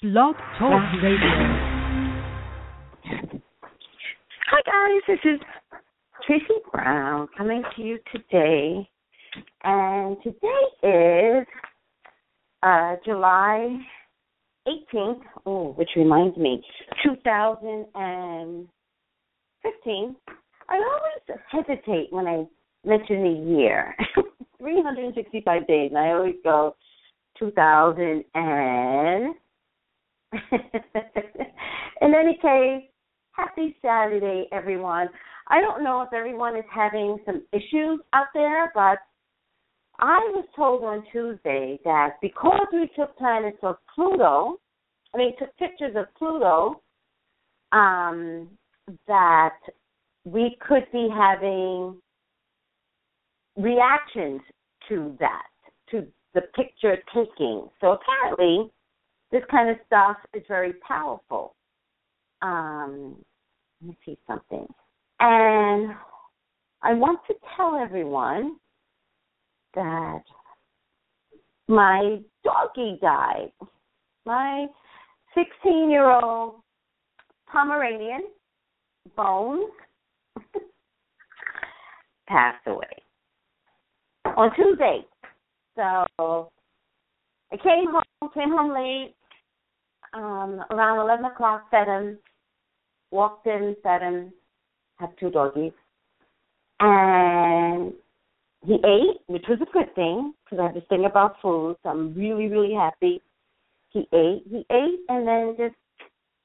Blog Talk Radio. Hi guys, this is Tracey Brown coming to you today, and today is uh, July 18th. Oh, which reminds me, 2015. I always hesitate when I mention the year. 365 days, and I always go 2000 and. In any case, happy Saturday, everyone. I don't know if everyone is having some issues out there, but I was told on Tuesday that because we took planets of Pluto, I mean, took pictures of Pluto, um, that we could be having reactions to that, to the picture taking. So apparently, this kind of stuff is very powerful. Um, let me see something. And I want to tell everyone that my doggie died. My 16 year old Pomeranian, Bones, passed away on Tuesday. So I came home, came home late, um, around 11 o'clock, fed him, walked in, fed him, have two doggies. And he ate, which was a good thing because I have this thing about food, so I'm really, really happy. He ate, he ate, and then just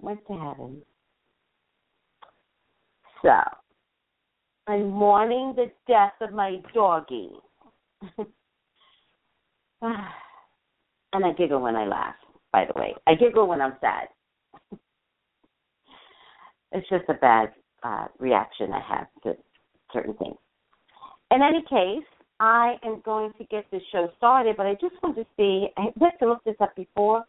went to heaven. So, I'm mourning the death of my doggie. and I giggle when I laugh, by the way. I giggle when I'm sad. it's just a bad uh, reaction I have to certain things. In any case, I am going to get this show started, but I just want to see, I had to look this up before.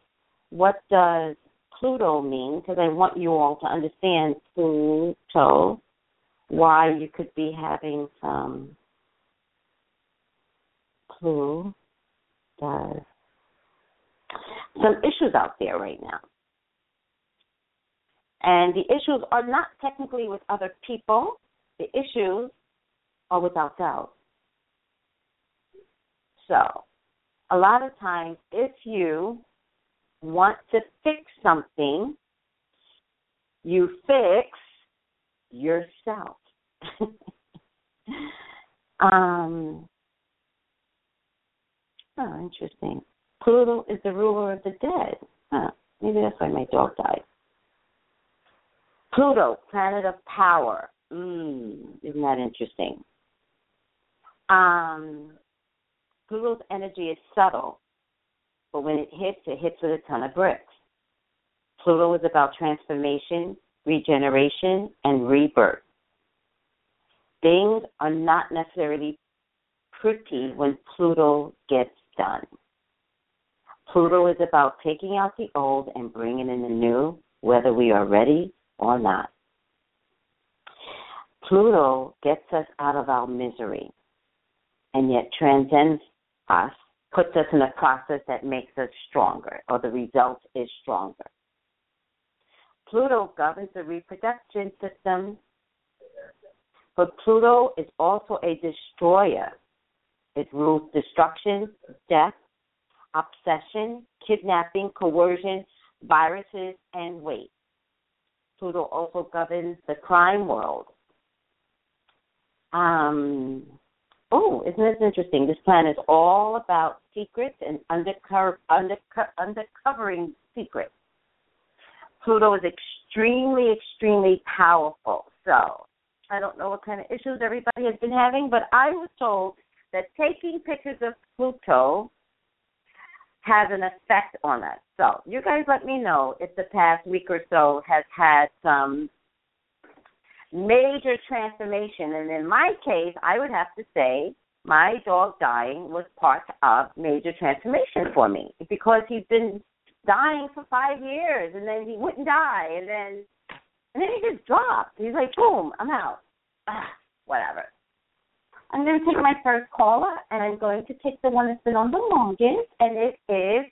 What does Pluto mean? Because I want you all to understand Pluto, why you could be having some clue does some issues out there right now. And the issues are not technically with other people, the issues are with ourselves. So, a lot of times, if you want to fix something, you fix yourself. um, oh, interesting. Pluto is the ruler of the dead. Huh. Maybe that's why my dog died. Pluto, planet of power. Mm, isn't that interesting? Um, Pluto's energy is subtle, but when it hits, it hits with a ton of bricks. Pluto is about transformation, regeneration, and rebirth. Things are not necessarily pretty when Pluto gets done. Pluto is about taking out the old and bringing in the new, whether we are ready or not. Pluto gets us out of our misery and yet transcends us, puts us in a process that makes us stronger, or the result is stronger. Pluto governs the reproduction system, but Pluto is also a destroyer. It rules destruction, death, obsession, kidnapping, coercion, viruses, and weight. Pluto also governs the crime world. Um, oh, isn't this interesting? This planet is all about secrets and undercover, underco- undercovering secrets. Pluto is extremely, extremely powerful. So, I don't know what kind of issues everybody has been having, but I was told that taking pictures of Pluto has an effect on us. So you guys let me know if the past week or so has had some major transformation. And in my case, I would have to say my dog dying was part of major transformation for me because he's been dying for five years and then he wouldn't die and then and then he just dropped. He's like, boom, I'm out. Ah, whatever. I'm going to take my first caller, and I'm going to take the one that's been on the longest, and it is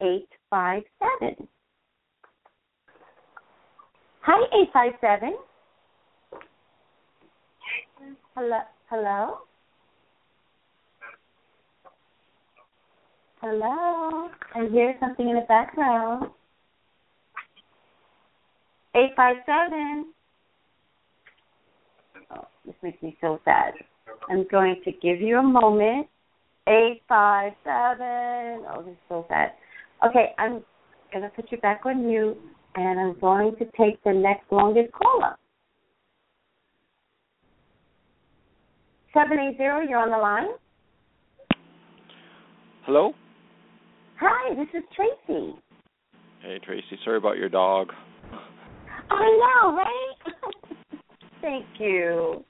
857. Hi, eight five seven. Hello, hello, hello. I hear something in the background. Eight five seven. Oh, this makes me so sad. I'm going to give you a moment. Eight five seven. Oh, this is so sad. Okay, I'm gonna put you back on mute, and I'm going to take the next longest caller. Seven eight zero. You're on the line. Hello? Hi, this is Tracey. Hey, Tracey. Sorry about your dog. I know, right? Thank you.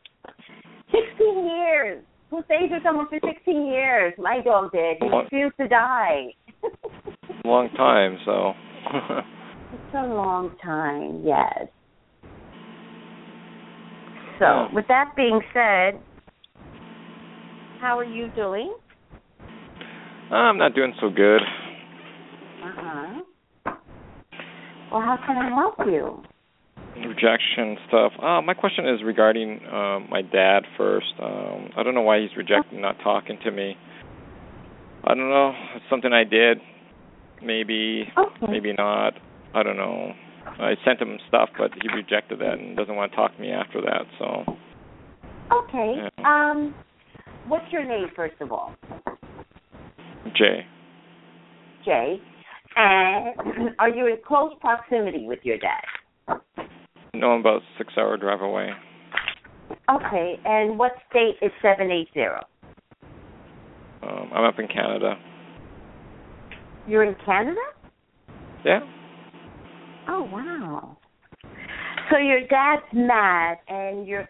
Sixteen years. Who stayed with someone for sixteen years? My dog did. He refused to die. Long time, so. It's a long time, yes. So, Yeah. with that being said, how are you doing? I'm not doing so good. Uh huh. Well, how can I help you? Rejection stuff. Uh, my question is regarding uh, my dad first. Um, I don't know why he's rejecting not talking to me. I don't know. It's something I did. Maybe, Okay. maybe not. I don't know. I sent him stuff, but he rejected that and doesn't want to talk to me after that. So, Okay. Yeah. Um, what's your name, first of all? Jay. Jay. And are you in close proximity with your dad? No, I'm about six hour drive away. Okay. And what state is 780? Um, I'm up in Canada. You're in Canada? Yeah. Oh, wow. So your dad's mad, and you're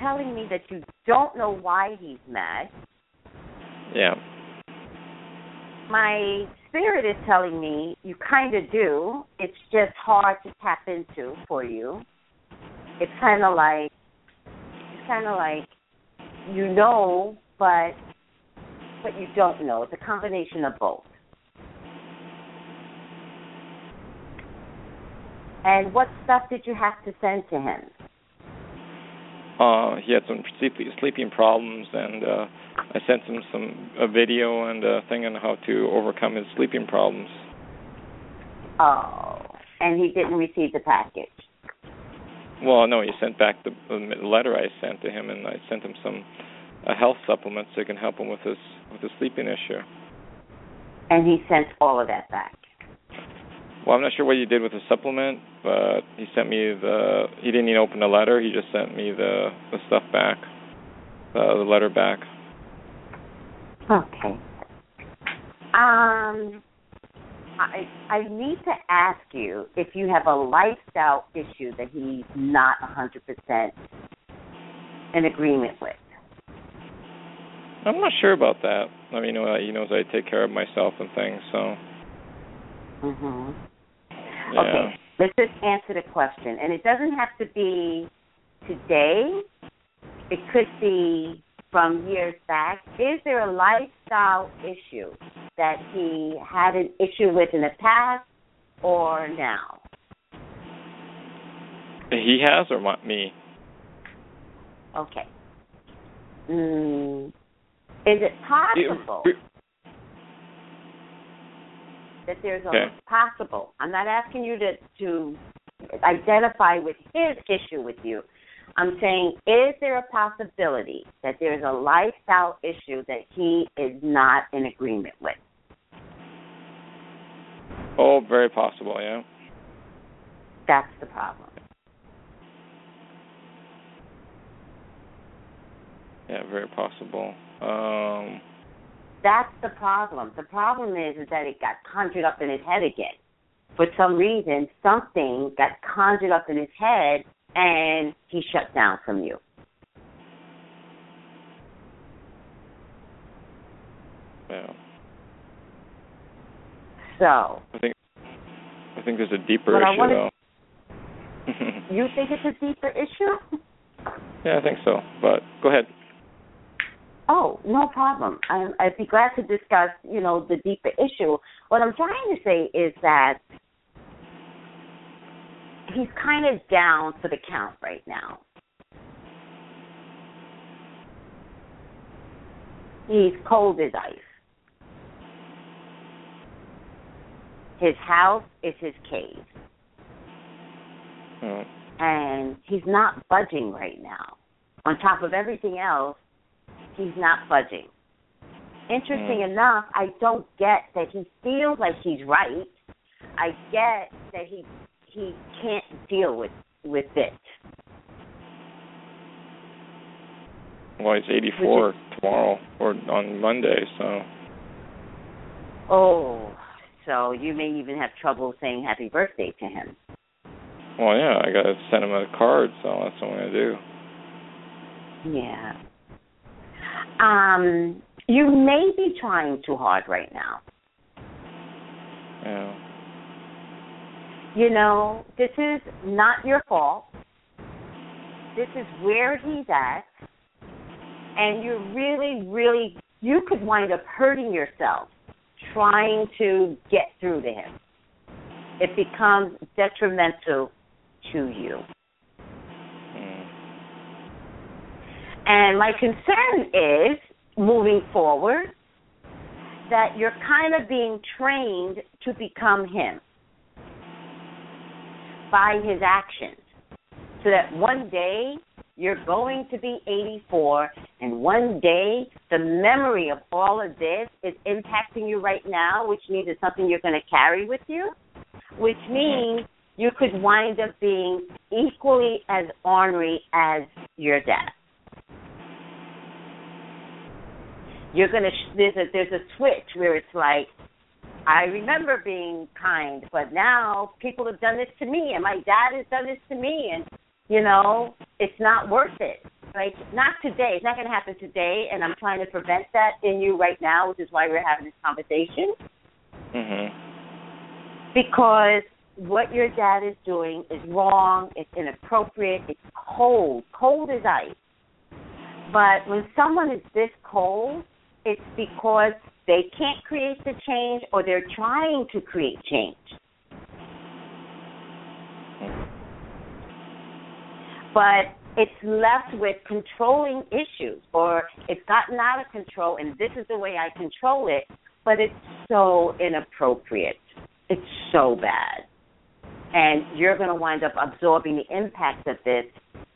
telling me that you don't know why he's mad. Yeah. My spirit is telling me you kind of do. It's just hard to tap into for you. It's kind of like it's kind of like you know, but but you don't know. It's a combination of both. And what stuff did you have to send to him? Uh, he had some sleep, sleeping problems, and uh, I sent him some a video and a thing on how to overcome his sleeping problems. Oh, and he didn't receive the package. Well, no, he sent back the, the letter I sent to him, and I sent him some a health supplements so it can help him with his with his sleeping issue. And he sent all of that back. Well, I'm not sure what he did with the supplement, but he sent me the. He didn't even open the letter. He just sent me the the stuff back, uh, the letter back. Okay. Um, I I need to ask you if you have a lifestyle issue that he's not a hundred percent in agreement with. I'm not sure about that. I mean, you know, he knows I take care of myself and things, so Mhm. Yeah. Okay. Let's just answer the question, and it doesn't have to be today. It could be from years back. Is there a lifestyle issue that he had an issue with in the past or now? He has or my, me? Okay. Mm, is it possible that there's a Okay. possible? I'm not asking you to to identify with his issue with you. I'm saying, is there a possibility that there's a lifestyle issue that he is not in agreement with? Oh, very possible. Yeah. That's the problem. Yeah, very possible. Um, That's the problem. The problem is, is that it got conjured up in his head again. For some reason, something got conjured up in his head, and he shut down from you. yeah. So, I think I think there's a deeper issue wanted- though. you think it's a deeper issue? yeah, I think so. But go ahead. Oh, no problem. I, I'd be glad to discuss, you know, the deeper issue. What I'm trying to say is that he's kind of down for the count right now. He's cold as ice. His house is his cave. Hmm. And he's not budging right now. On top of everything else, he's not budging. Interesting Mm. enough, I don't get that he feels like he's right. I get that he he can't deal with with it. Well, he's 84 tomorrow or on Monday, so Oh, so you may even have trouble saying happy birthday to him. well, yeah, I gotta send him a card, so that's what I'm gonna do. Yeah. Um, you may be trying too hard right now. Yeah. You know, this is not your fault. This is where he's at. And you're really, really, you could wind up hurting yourself trying to get through to him. It becomes detrimental to you. And my concern is, moving forward, that you're kind of being trained to become him by his actions. So that one day you're going to be 84, and one day the memory of all of this is impacting you right now, which means it's something you're going to carry with you, which means you could wind up being equally as ornery as your dad. You're gonna there's a there's a switch where it's like I remember being kind, but now people have done this to me, and my dad has done this to me, and you know it's not worth it. Like not today. It's not going to happen today, and I'm trying to prevent that in you right now, which is why we're having this conversation. Mhm. Because what your dad is doing is wrong. It's inappropriate. It's cold, cold as ice. But when someone is this cold, it's because they can't create the change or they're trying to create change. But it's left with controlling issues or it's gotten out of control and this is the way I control it, but it's so inappropriate. It's so bad. And you're going to wind up absorbing the impact of this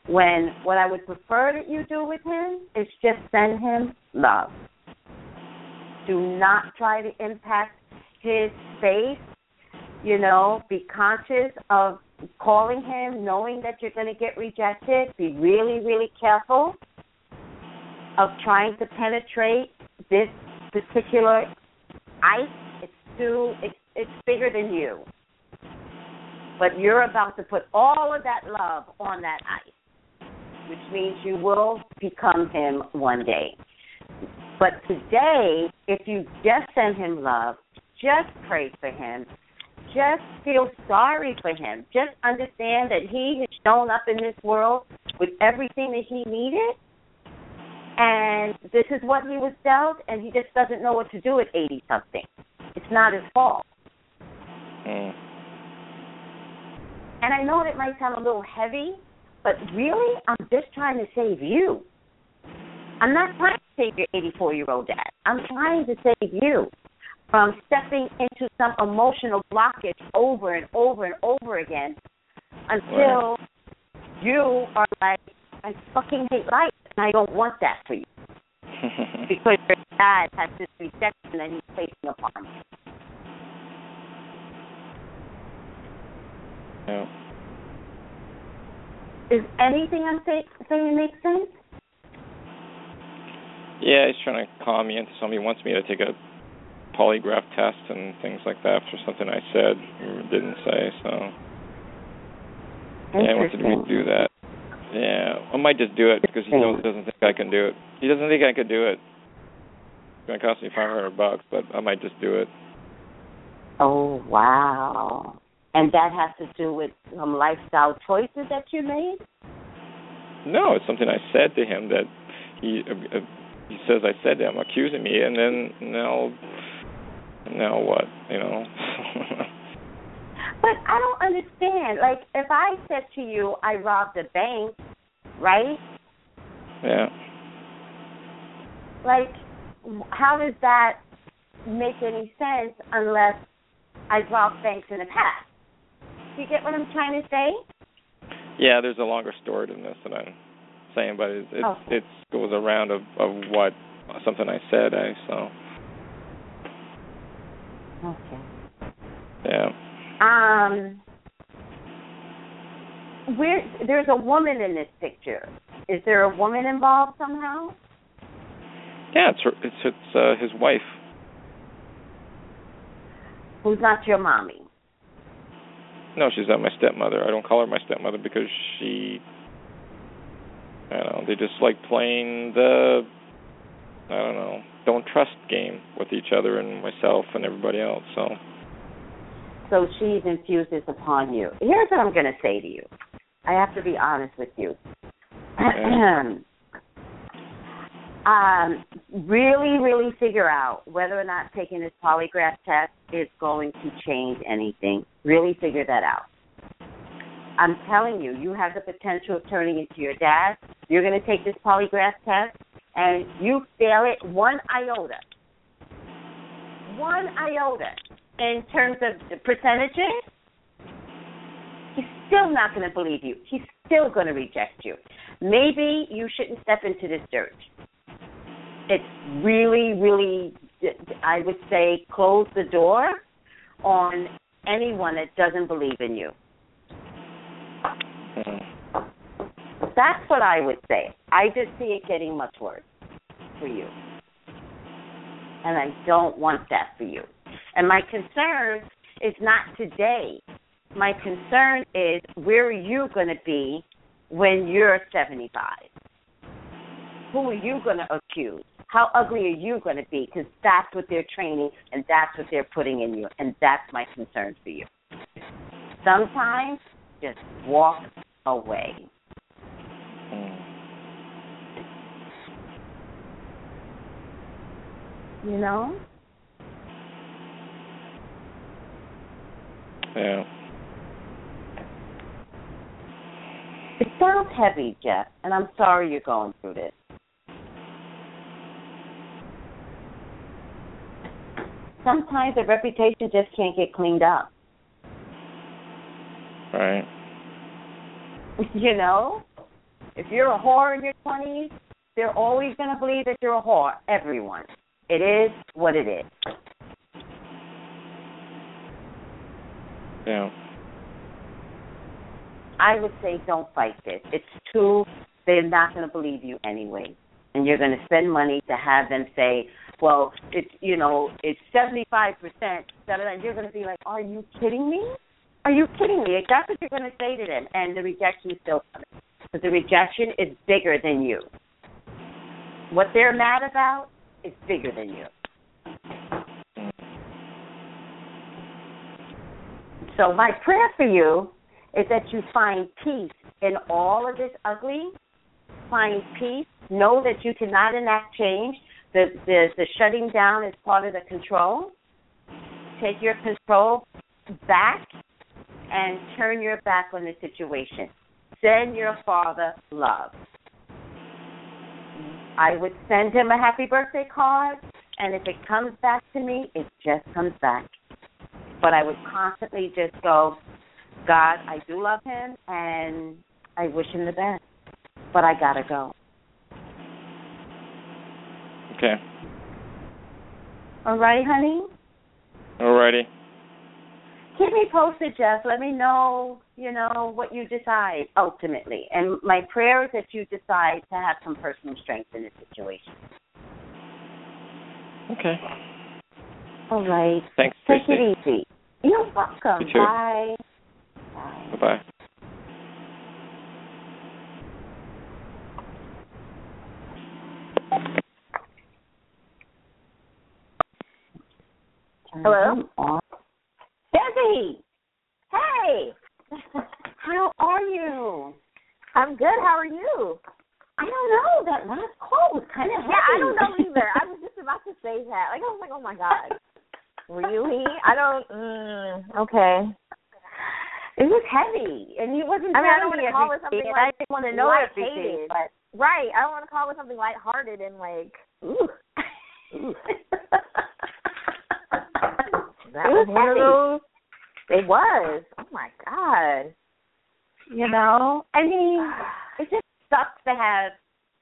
when what I would prefer that you do with him is just send him love. Do not try to impact his faith. You know, be conscious of calling him, knowing that you're going to get rejected. Be really, really careful of trying to penetrate this particular ice. It's too, it's, it's bigger than you. But you're about to put all of that love on that ice, which means you will become him one day. But today, if you just send him love, just pray for him, just feel sorry for him, just understand that he has shown up in this world with everything that he needed, and this is what he was dealt, and he just doesn't know what to do at 80 something. It's not his fault. Mm. And I know that might sound a little heavy, but really, I'm just trying to save you. I'm not trying to save your 84 year old dad. I'm trying to save you from stepping into some emotional blockage over and over and over again until you are like, I fucking hate life and I don't want that for you. Because your dad has this rejection that he's placing upon you. yeah. Is anything I'm say- saying make sense? Yeah, he's trying to calm me into something. He wants me to take a polygraph test and things like that for something I said or didn't say. So yeah, he wanted me to do that. Yeah, I might just do it because he knows, doesn't think I can do it. He doesn't think I could do it. It's gonna cost me five hundred bucks, but I might just do it. Oh wow! And that has to do with some lifestyle choices that you made. No, it's something I said to him that he uh, uh, he says I said to him, accusing me, and then now now what? You know. But I don't understand. Like, if I said to you, I robbed a bank, right? Yeah. Like, how does that make any sense unless I've robbed banks in the past? Do you get what I'm trying to say? Yeah, there's a longer story than this that I'm saying, but it it, Oh. it goes around of of what something I said. I so Okay. yeah. Um, where there's a woman in this picture. Is there a woman involved somehow? Yeah, it's her, it's it's uh, his wife. Who's not your mommy? No, she's not my stepmother. I don't call her my stepmother because she. I don't know. They just like playing the. I don't know. Don't trust game with each other and myself and everybody else. So. So she's infused this upon you. Here's what I'm going to say to you. I have to be honest with you. um, really, really figure out whether or not taking this polygraph test is going to change anything. Really figure that out. I'm telling you, you have the potential of turning into your dad. You're going to take this polygraph test, and you fail it one iota. One iota in terms of percentages, he's still not going to believe you. He's still going to reject you. Maybe you shouldn't step into this dirt. It's really, really, I would say, close the door on anyone that doesn't believe in you. mm, That's what I would say. I just see it getting much worse for you. And I don't want that for you. And my concern is not today. My concern is where are you going to be when you're 75? Who are you going to accuse? How ugly are you going to be? Because that's what they're training and that's what they're putting in you. And that's my concern for you. Sometimes just walk away. You know? Yeah. It sounds heavy, Jeff, and I'm sorry you're going through this. Sometimes a reputation just can't get cleaned up. Right. You know? If you're a whore in your 20s, they're always going to believe that you're a whore. Everyone. It is what it is. Yeah. I would say don't fight this. It's too, they're not going to believe you anyway. And you're going to spend money to have them say, well, it's, you know, it's 75%, and you're going to be like, are you kidding me? Are you kidding me? That's what you're going to say to them. And the rejection is still coming. Because the rejection is bigger than you. What they're mad about is bigger than you. So my prayer for you is that you find peace in all of this ugly. Find peace. Know that you cannot enact change. The, the the shutting down is part of the control. Take your control back and turn your back on the situation. Send your father love. I would send him a happy birthday card, and if it comes back to me, it just comes back. But I would constantly just go, God, I do love him, and I wish him the best, but I gotta go. Okay. All right, honey. Alrighty. Keep me posted, Jeff. Let me know, you know, what you decide ultimately. And my prayer is that you decide to have some personal strength in this situation. Okay. All right. Thanks, Take Tracey. it easy. You're welcome. You too. Bye. Bye bye. Hello? Debbie! Hey! How are you? I'm good. How are you? I don't know. That last call was kind of heavy. Yeah, I don't know either. I was just about to say that. Like I was like, oh my god, really? I don't. Mm, okay. It was heavy, and he wasn't I mean, I don't want to call it something and I like didn't want to know everything, but Right. I don't want to call it something lighthearted and like, ooh. Ooh. That It was was one of those. It was. Oh my god. you know, I mean, it just sucks to have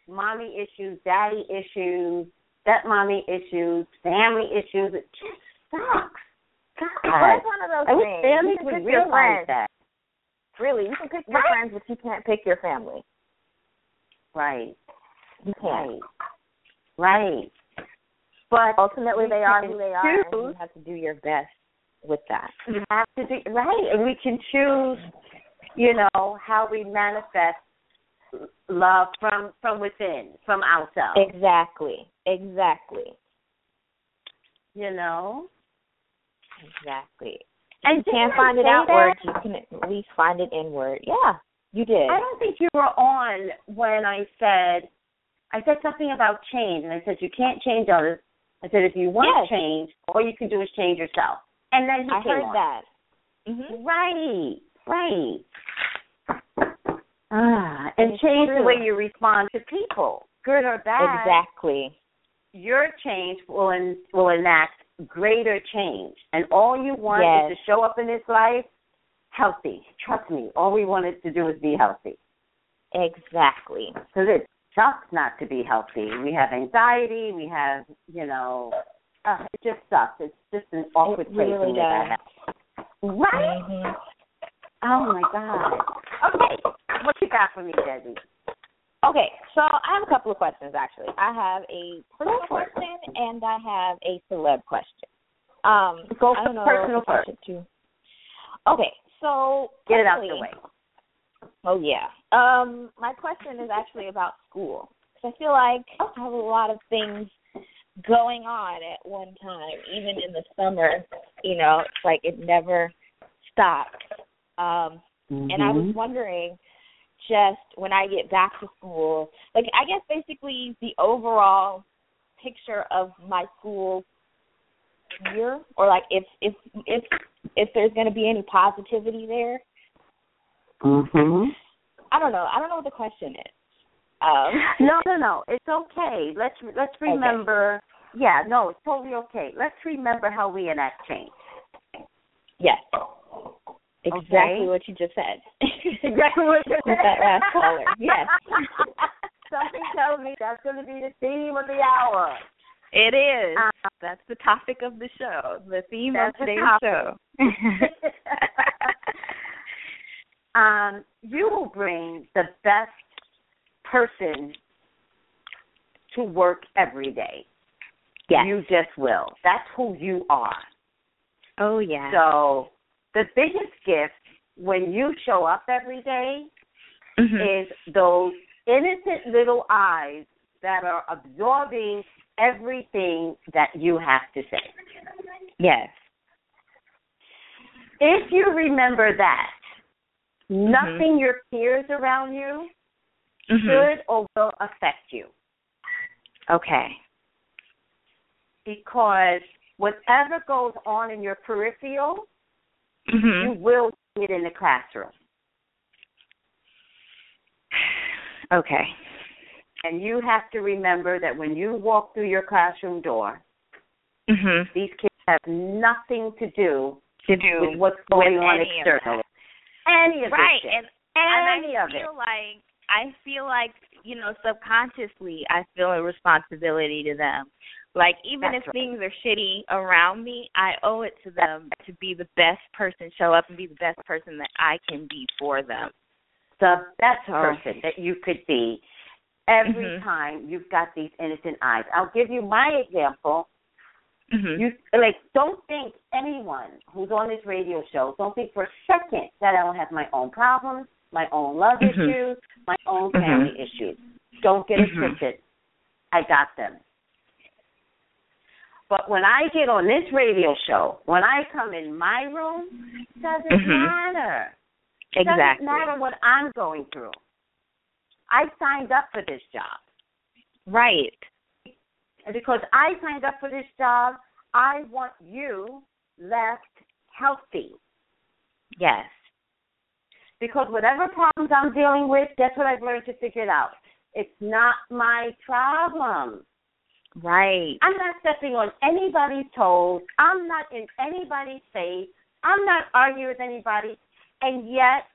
mommy issues, daddy issues, stepmommy issues, family issues. It just sucks. God. it's one of those I things. families you can would pick your realize friends. that. Really, you can pick your Right. friends, but you can't pick your family. Right. You can't. Right. Right. But Ultimately, they are who they are, and you have to do your best with that. you have to do right, and we can choose, you know, how we manifest love from from within, from ourselves. Exactly. Exactly. You know, Exactly. and you can't didn't I find it outward, that? you can at least find it inward. Yeah, you did. I don't think you were on when I said I said something about change, and I said you can't change others. I said if you want Yes. to change, all you can do is change yourself. And then you I came heard on. that. Mhm. Right, right. Ah, and It's change the way you respond to people, good or bad. Exactly. Your change will en- will enact greater change, and all you want Yes. is to show up in this life healthy. Trust me, all we wanted to do is be healthy. Exactly. Because it sucks not to be healthy. We have anxiety. We have, you know, uh, it just sucks. It's just an awkward It really at. Right? Mhm. Oh my God. Okay, what you got for me, Debbie? Okay, so I have a couple of questions actually. I have a personal question and I have a celeb question. Um, Go for know personal first. should Okay, so Get it out the personally- way. Oh yeah. Um, my question is actually about school. I feel like I have a lot of things going on at one time. Even in the summer, you know, it's like it never stopped. Um, and I was wondering, just when I get back to school, like I guess basically the overall picture of my school year, or like if if if if there's going to be any positivity there. Mm-hmm. I don't know. I don't know what the question is. Um, No, no, no. It's okay. Let's let's remember. Yeah, no, it's totally okay. Let's remember how we enact change. yes. Exactly Okay. what you just said. Exactly what you With that last caller. Yes. Something tells me that's going to be the theme of the hour. It is. Uh, That's the topic of the show. The theme of today's show. um, you will bring the best person to work every day. yes. You just will. That's who you are. oh yeah. So the biggest gift when you show up every day Mhm. is those innocent little eyes that are absorbing everything that you have to say. yes. If you remember that, Mm-hmm. nothing your peers around you Mhm. should or will affect you. Okay. Because whatever goes on in your peripheral, you Mhm. will see it in the classroom. Okay. And you have to remember that when you walk through your classroom door, Mhm. these kids have nothing to do To do with what's going on of that. externally. Any of this right shit. and and Any I of it. feel like I feel like you know subconsciously I feel a responsibility to them. Like even That's if right. things are shitty around me, I owe it to them to be the best person, show up and be the best person that I can be for them. the best Oh. person that you could be every Mhm. time you've got these innocent eyes. I'll give you my example. Mhm. You like don't think anyone who's on this radio show, don't think for a second that I don't have my own problems, my own love Mhm. issues, my own Mhm. family issues. Don't get it Mhm. twisted. I got them. But when I get on this radio show, when I come in my room, doesn't Mhm. matter. It Exactly. doesn't matter what I'm going through. I signed up for this job. Right. And because I signed up for this job, I want you left healthy. Yes. Because whatever problems I'm dealing with, that's what I've learned to figure it out. It's not my problem. Right. I'm not stepping on anybody's toes. I'm not in anybody's face. I'm not arguing with anybody, and yet,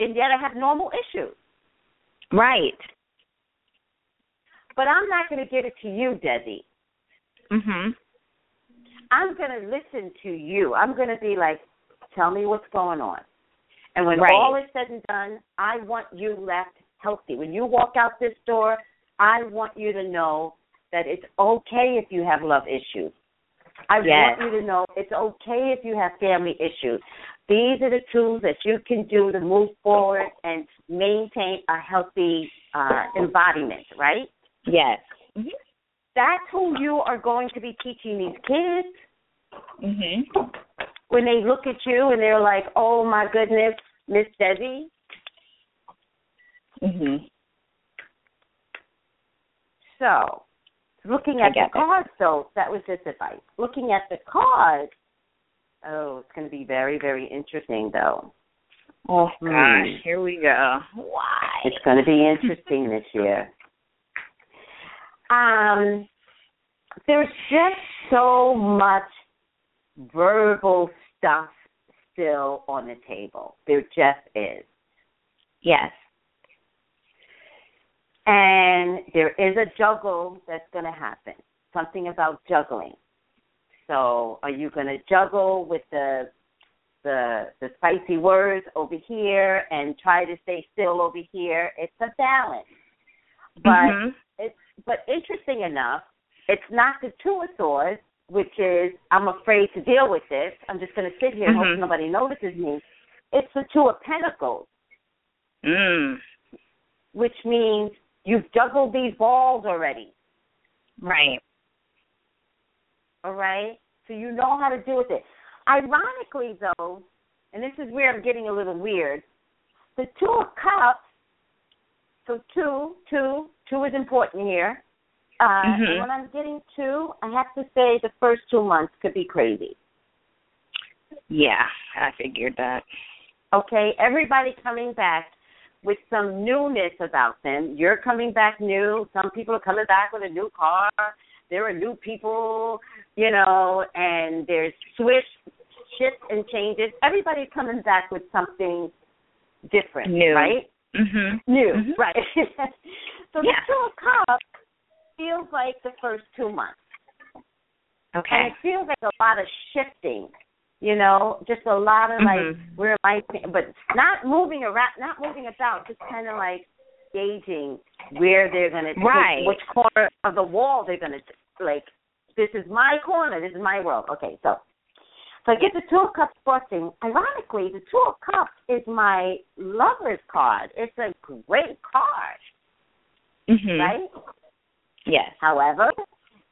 and yet I have normal issues. Right. But I'm not going to give it to you, Desi. Mhm. I'm going to listen to you. I'm going to be like, tell me what's going on. And when Right. all is said and done, I want you left healthy. When you walk out this door, I want you to know that it's okay if you have love issues. I Yes. want you to know it's okay if you have family issues. These are the tools that you can do to move forward and maintain a healthy uh, embodiment, right? Yes. Mhm. That's who you are going to be teaching these kids Mhm. When they look at you and they're like, "Oh my goodness, Miss Desi." Mhm. So, looking at the get it. cards, though, that was just advice. Looking at the cards, oh, it's going to be very, very interesting, though. Oh Hmm. gosh, here we go. Why? It's going to be interesting this year. Um, there's just so much verbal stuff still on the table. There just is. Yes. And there is a juggle that's going to happen. Something about juggling. So, are you going to juggle with the the the spicy words over here and try to stay still over here? It's a balance. But Mhm. it's but interesting enough, it's not the two of swords, which is I'm afraid to deal with this. I'm just going to sit here and hope Mhm. nobody notices me. It's the two of pentacles, Mm. which means you've juggled these balls already. Right. All right, so you know how to deal with it. Ironically, though, and this is where I'm getting a little weird, the two of cups. So two, two, two is important here. Uh, Mhm. And when I'm getting two, I have to say the first two months could be crazy. Yeah, I figured that. Okay, everybody coming back with some newness about them. You're coming back new. Some people are coming back with a new car. There are new people, you know, and there's swish, shifts and changes. Everybody's coming back with something different, New. right? Mhm. New, Mhm. right? so the Yeah. two of cups feels like the first two months. And Okay. it feels like a lot of shifting, you know, just a lot of like Mhm. where am I, but not moving around, not moving about, just kind of like gauging where they're gonna, take- Right. which corner of the wall they're gonna like. This is my corner. This is my world. Okay, so so I get the two of cups crossing. Ironically, the two of cups is my lover's card. It's a great card, Mhm. right? Yes. However,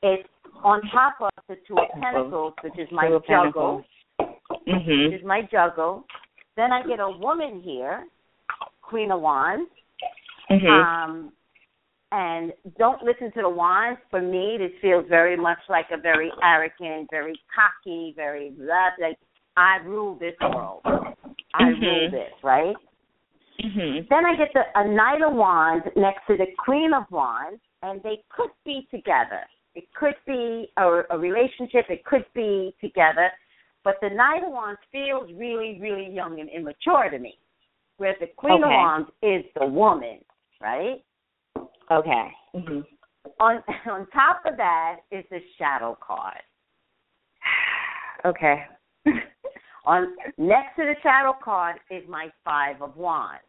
it's on top of the two of Pentacles. which is my Two of juggle. Which is my juggle. Then I get a woman here, Queen of Wands. Mhm. Um, and don't listen to the wands. For me, this feels very much like a very arrogant, very cocky, very blah, like I rule this world. I Mhm. rule this, right? Mhm. Then I get the a Knight of Wands next to the Queen of Wands, and they could be together. It could be a, a relationship. It could be together, but the Knight of Wands feels really, really young and immature to me, whereas the Queen of Wands is the woman, right? Okay. Mhm. On on top of that is the Shadow card. Okay. on next to the Shadow card is my Five of Wands.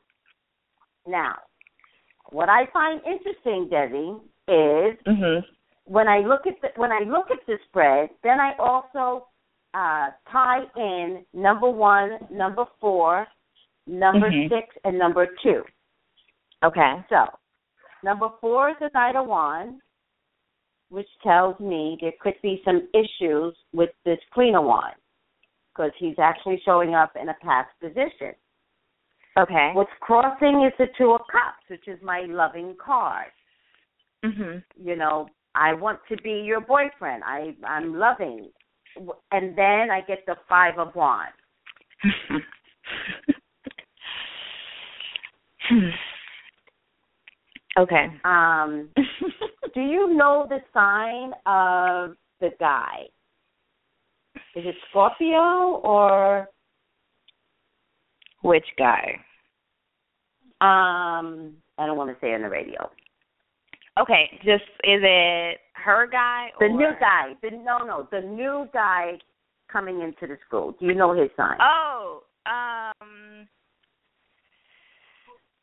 Now, what I find interesting, Debbie, is Mhm. when I look at the when I look at the spread, then I also uh, tie in number one, number four, number Mhm. six, and number two. Okay. So, number four is the Knight of Wands, which tells me there could be some issues with this Queen of Wands because he's actually showing up in a past position. Okay. What's crossing is the Two of Cups, which is my loving card. Mhm. you know, I want to be your boyfriend. I I'm loving. And then I get the 5 of wands. okay. Um, do you know the sign of the guy? Is it Scorpio or which guy? Um, I don't want to say on the radio. Okay, just is it her guy? Or? The new guy. The no, no, the new guy coming into the school. Do you know his sign? Oh, um,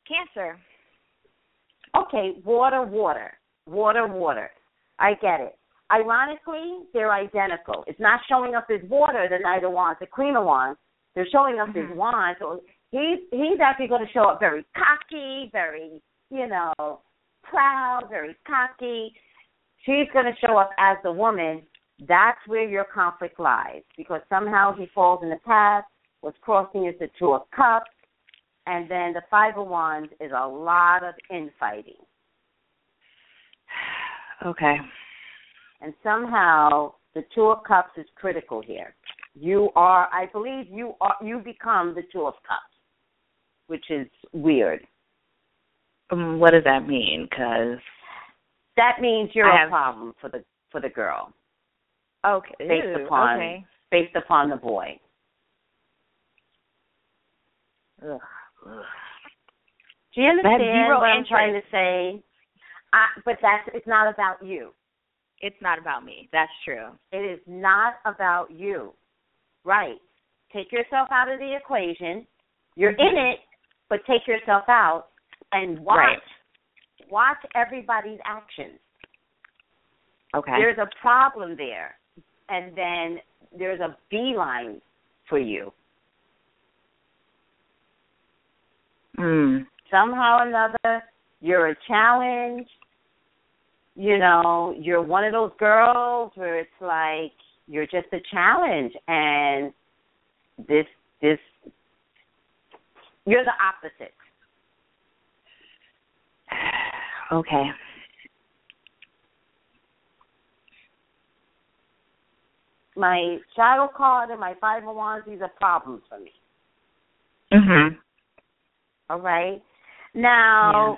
Cancer. Okay, water, water, water, water. I get it. Ironically, they're identical. It's not showing up as water, the Knight of Wands, the Queen of Wands. They're showing up mm-hmm. as wands. So he's he's actually going to show up very cocky, very you know proud, very cocky. She's going to show up as the woman. That's where your conflict lies because somehow he falls in the path. What's crossing is the Two of Cups, and then the Five of Wands is a lot of infighting. Okay. And somehow the Two of Cups is critical here. You are, I believe, you are you become the Two of Cups, which is weird. Um, what does that mean? Because that means you're I a have... problem for the for the girl. Okay. Based upon okay. based upon the boy. Ugh. Do you understand what I'm interest. trying to say? I, but that's it's not about you. It's not about me. That's true. It is not about you. Right. Take yourself out of the equation. You're in it, but take yourself out and watch Right. watch everybody's actions. Okay. There's a problem there. And then there's a beeline for you. Mm. Somehow or another, you're a challenge. You know, you're one of those girls where it's like you're just a challenge and this this you're the opposite. Okay. My shadow card and my five of wands, these are problems for me. Mhm. All right. Now,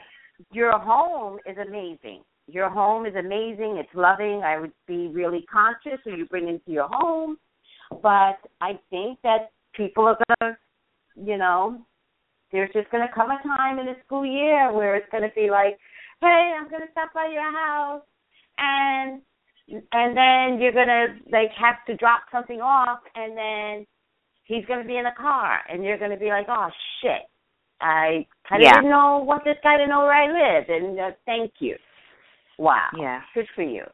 your home is amazing. Your home is amazing. It's loving. I would be really conscious who you bring into your home. But I think that people are going to, you know, there's just going to come a time in the school year where it's going to be like, hey, I'm going to stop by your house. And and then you're going to like have to drop something off and then he's going to be in a car and you're going to be like, oh shit, I kind of Yeah. didn't know what this guy didn't know where I lived, and uh, thank you. Wow, Yeah. good for you.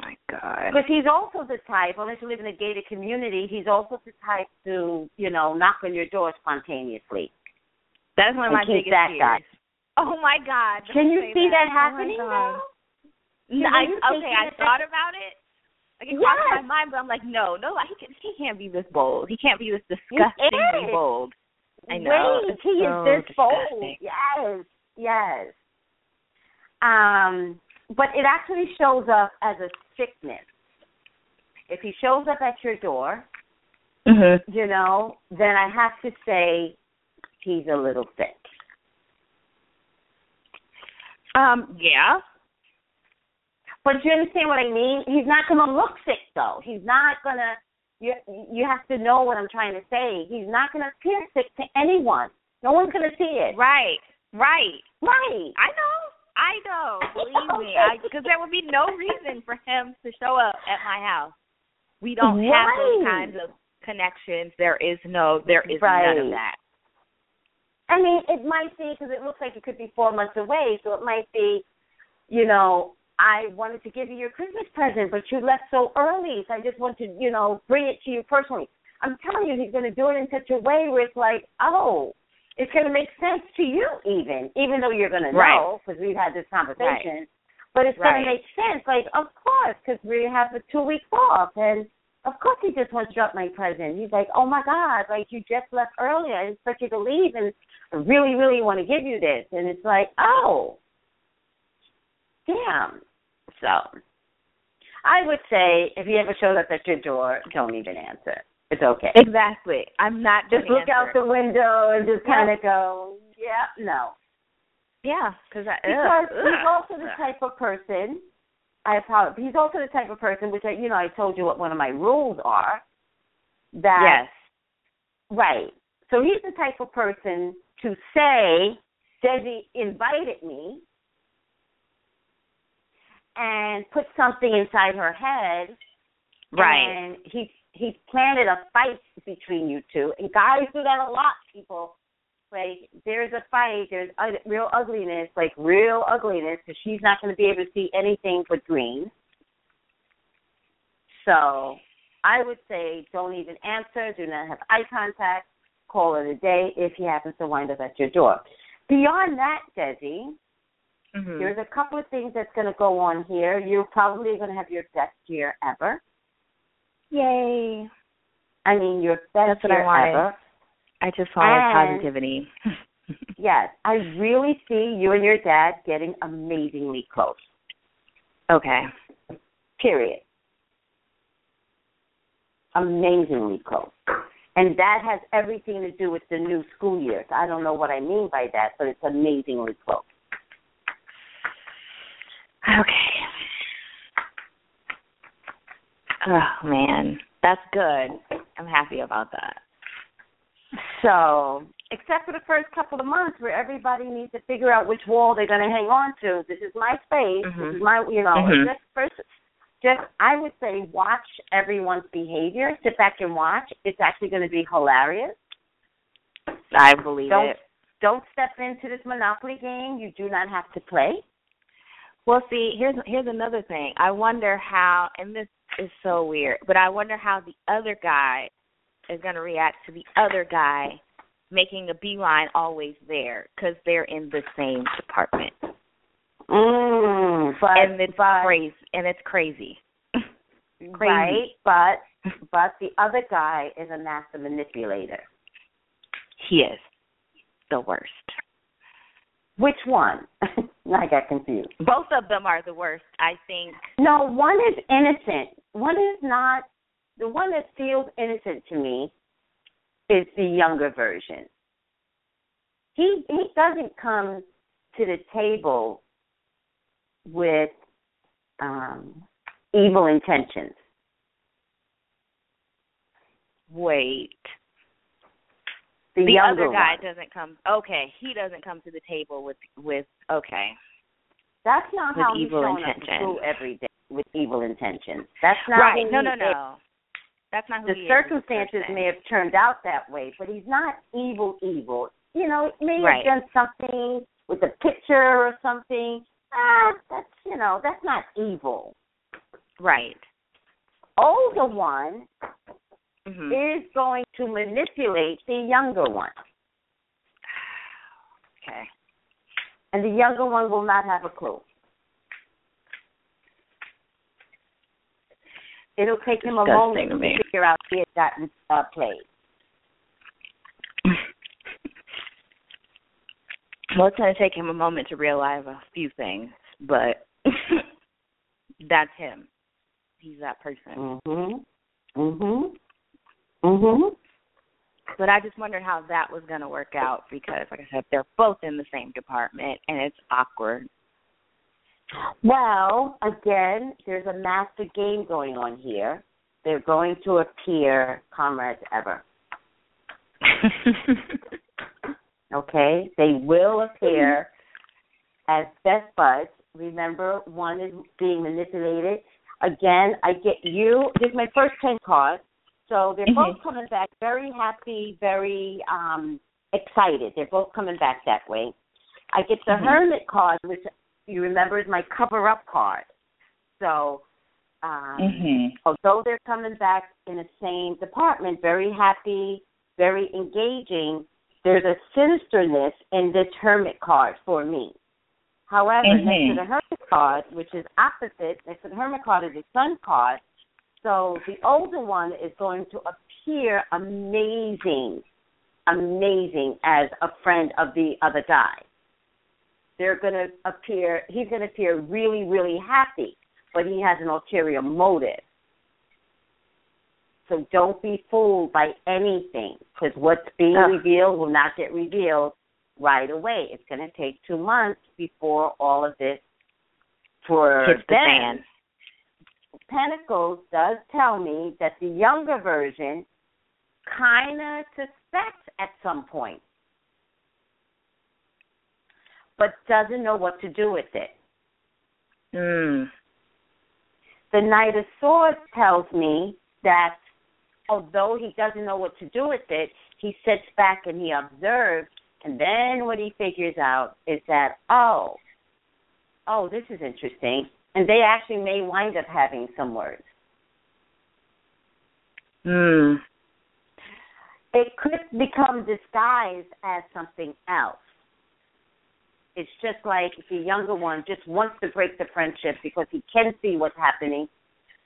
My God. Because he's also the type, unless you live in a gated community, he's also the type to, you know, knock on your door spontaneously. That's one of my biggest that fears. guy. Oh my God. Can you see that, Oh my happening God. though? No, I, okay, I thought about it. Like it crossed my mind, but I'm like, no, no, he can, he can't be this bold. He can't be this disgustingly bold. I know. Wait, he so is this bold. disgusting. Yes, yes. Um, but it actually shows up as a sickness. If he shows up at your door, Mhm. you know, then I have to say he's a little sick. Um. Yeah. But you understand what I mean? He's not going to look sick though. He's not going to. You you have to know what I'm trying to say. He's not going to appear sick to anyone. No one's going to see it. Right. Right. Right. I know. I know. Believe me, because there would be no reason for him to show up at my house. We don't have those kinds of connections. There is no. There is Right. none of that. I mean, it might be because it looks like it could be four months away, so it might be, you know, I wanted to give you your Christmas present, but you left so early, so I just want to, you know, bring it to you personally. I'm telling you, he's going to do it in such a way where it's like, oh, it's going to make sense to you, even, even though you're going to Right. know because we've had this conversation. But it's Right. going to make sense, like, of course, because we have the two weeks off, and of course he just wants to drop my present. He's like, oh my God, like you just left earlier, I expect you to leave, and I really, really want to give you this. And it's like, oh, damn. So I would say if he ever shows up at your door, don't even answer. It's okay. Exactly. I'm not Just look out the window and just kind of go, Yeah, no. Yeah, cause I, because ugh, he's also ugh. the type of person. I apologize. He's also the type of person, which I, you know, I told you what one of my rules are. That Yes. right. So he's the type of person to say, Desi invited me, and put something inside her head, Right. and he he planted a fight between you two. And guys do that a lot, people. Like there's a fight, there's real ugliness, like real ugliness, because she's not going to be able to see anything but green. So I would say don't even answer, do not have eye contact, call it a day if he happens to wind up at your door. Beyond that, Desi, Mhm. there's a couple of things that's going to go on here. You're probably going to have your best year ever. Yay. I mean, your best That's what I year wanted. ever. I just wanted And- positivity. Yes, I really see you and your dad getting amazingly close. okay. Period. Amazingly close. And that has everything to do with the new school years. I don't know what I mean by that, but it's amazingly close. Okay. Oh man, that's good. I'm happy about that. So, except for the first couple of months where everybody needs to figure out which wall they're going to hang on to. This is my space. This Mhm. is my, you know, Mhm. just first, just I would say watch everyone's behavior. Sit back and watch. It's actually going to be hilarious. I believe Don't it. don't step into this monopoly game. You do not have to play. Well, see, here's here's another thing. I wonder how, and this is so weird, but I wonder how the other guy is going to react to the other guy making a beeline always there because they're in the same department, Mm, but and it's but, crazy. And it's crazy. crazy. right? But but the other guy is a master manipulator. He is the worst. Which one? I got confused. Both of them are the worst. I think. No, one is innocent. One is not. The one that feels innocent to me is the younger version. He he doesn't come to the table with um evil intentions. Wait. The, The younger other guy one. doesn't come. Okay, he doesn't come to the table with with. Okay. That's not with how he's evil showing up to intentions. school every day with evil intentions. That's not right. No, no, no. That's not who the he is, circumstances may have turned out that way, but he's not evil, evil. You know, he may Right. have done something with a picture or something. Ah, that's you know, that's not evil. Right. Older one hmm is going to manipulate the younger one, Okay. and the younger one will not have a clue. It'll take him a moment to to figure out he had gotten uh, played. well, it's going to take him a moment to realize a few things, but that's him. He's that person. Mhm. Mhm. Mhm. But I just wondered how that was going to work out because, like I said, they're both in the same department, and it's awkward. Well, again, there's a master game going on here. They're going to appear comrades ever. Okay? They will appear as best buds. Remember, one is being manipulated. Again, I get you. This is my first 10 cards. So they're both Mhm. coming back very happy, very um excited. They're both coming back that way. I get the Mhm. Hermit card, which you remember is my cover up card. So um mhm. although they're coming back in the same department, very happy, very engaging, there's a sinisterness in this hermit card for me. However, next to Mhm. the hermit card, which is opposite, next to the hermit card is the sun card. So the older one is going to appear amazing, amazing as a friend of the other guy. They're going to appear, he's going to appear really, really happy, but he has an ulterior motive. So don't be fooled by anything because what's being Ugh. revealed will not get revealed right away. It's going to take two months before all of this for Hits the fan. Pentacles does tell me that the younger version kind of suspects at some point, but doesn't know what to do with it. Mm. The Knight of Swords tells me that although he doesn't know what to do with it, he sits back and he observes, and then what he figures out is that, oh, oh, this is interesting. And they actually may wind up having some words. Mm. It could become disguised as something else. It's just like the younger one just wants to break the friendship because he can see what's happening,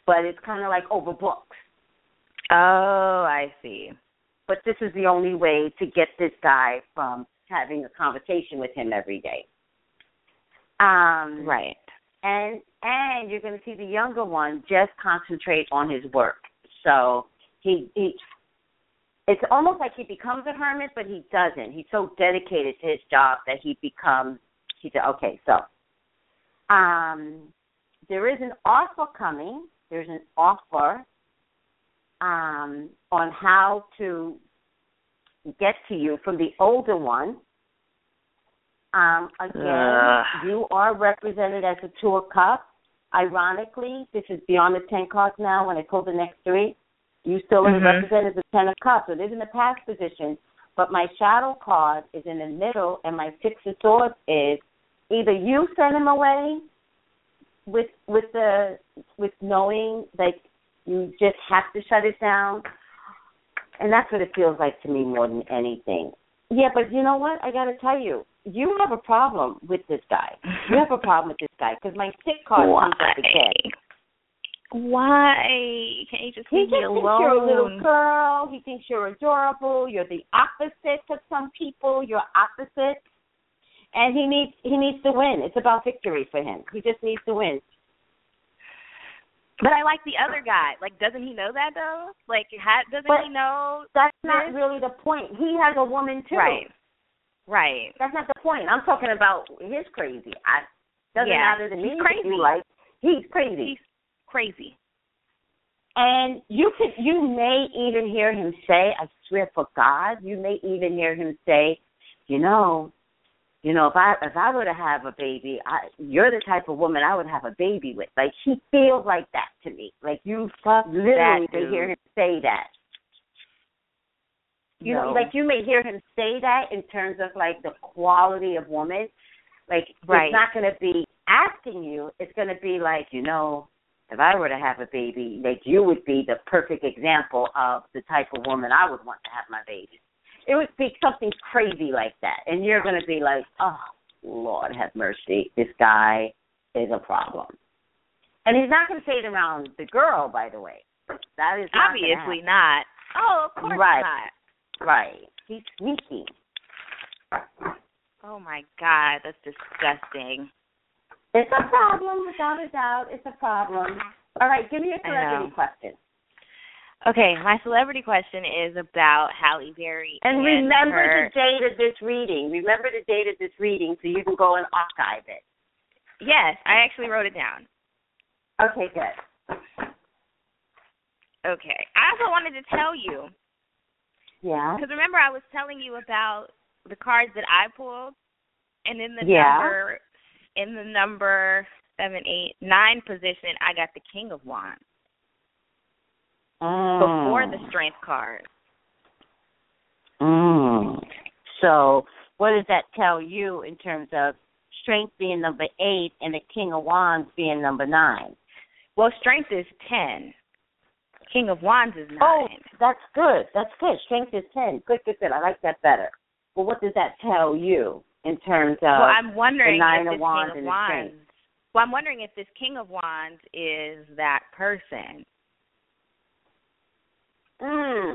but it's kind of like over books. Oh, I see. But this is the only way to get this guy from having a conversation with him every day. Um, Right. and and you're going to see the younger one just concentrate on his work. So he he it's almost like he becomes a hermit, but he doesn't. He's so dedicated to his job that he becomes. He said, okay, so um, there is an offer coming. There's an offer um, on how to get to you from the older one. Um, again, Ugh. you are represented as a two of cups. Ironically, this is beyond the ten cards now. When I pull the next three, you still are Mhm. represented as a ten of cups. So it is in the past position, but my shadow card is in the middle, and my six of swords is either you send him away with with the with knowing that you just have to shut it down, and that's what it feels like to me more than anything. Yeah, but you know what? I got to tell you, you have a problem with this guy. You have a problem with this guy because my sick card Why? comes up again. Why? Can you just He leave just me thinks you're a little girl. He thinks you're adorable. You're the opposite of some people. You're opposite, and he needs he needs to win. It's about victory for him. He just needs to win. But I like the other guy. Like, doesn't he know that though? Like, ha- doesn't But- he know? That's not really the point. He has a woman too. Right. Right. That's not the point. I'm talking about his crazy. I doesn't Yeah, matter to he's me. if crazy. Like he's crazy. He's crazy. And you could you may even hear him say, I swear for God, you may even hear him say, you know, you know, if I if I were to have a baby, I you're the type of woman I would have a baby with. Like he feels like that to me. Like you Fuck literally dude. hear him say that. You know, No. like you may hear him say that in terms of like the quality of woman. Like Right. it's not going to be asking you. It's going to be like, you know, if I were to have a baby, like you would be the perfect example of the type of woman I would want to have my baby. It would be something crazy like that, and you're going to be like, oh Lord, have mercy, this guy is a problem. And he's not going to say it around the girl, by the way. That is not Obviously not. Oh, of course Right. not. Right. He's sneaky. Oh my god, that's disgusting. It's a problem, without a doubt. It's a problem. All right, give me a celebrity question. Okay, my celebrity question is about Halle Berry. And remember her, the date of this reading. Remember the date of this reading so you can go and archive it. Yes, I actually wrote it down. Okay, good. Okay. I also wanted to tell you Yeah. because remember I was telling you about the cards that I pulled, and in the Yeah. number in the number seven, eight, nine position, I got the King of Wands before Mm. the Strength card. Mm. So, what does that tell you in terms of strength being number eight and the King of Wands being number nine? Well, Strength is ten. King of Wands is nine. Oh, that's good. That's good. Strength is ten. Good, good, good. I like that better. Well, what does that tell you in terms of? well, I'm wondering Nine if of this Wands King of Wands. Well, I'm wondering if this King of Wands is that person, mm.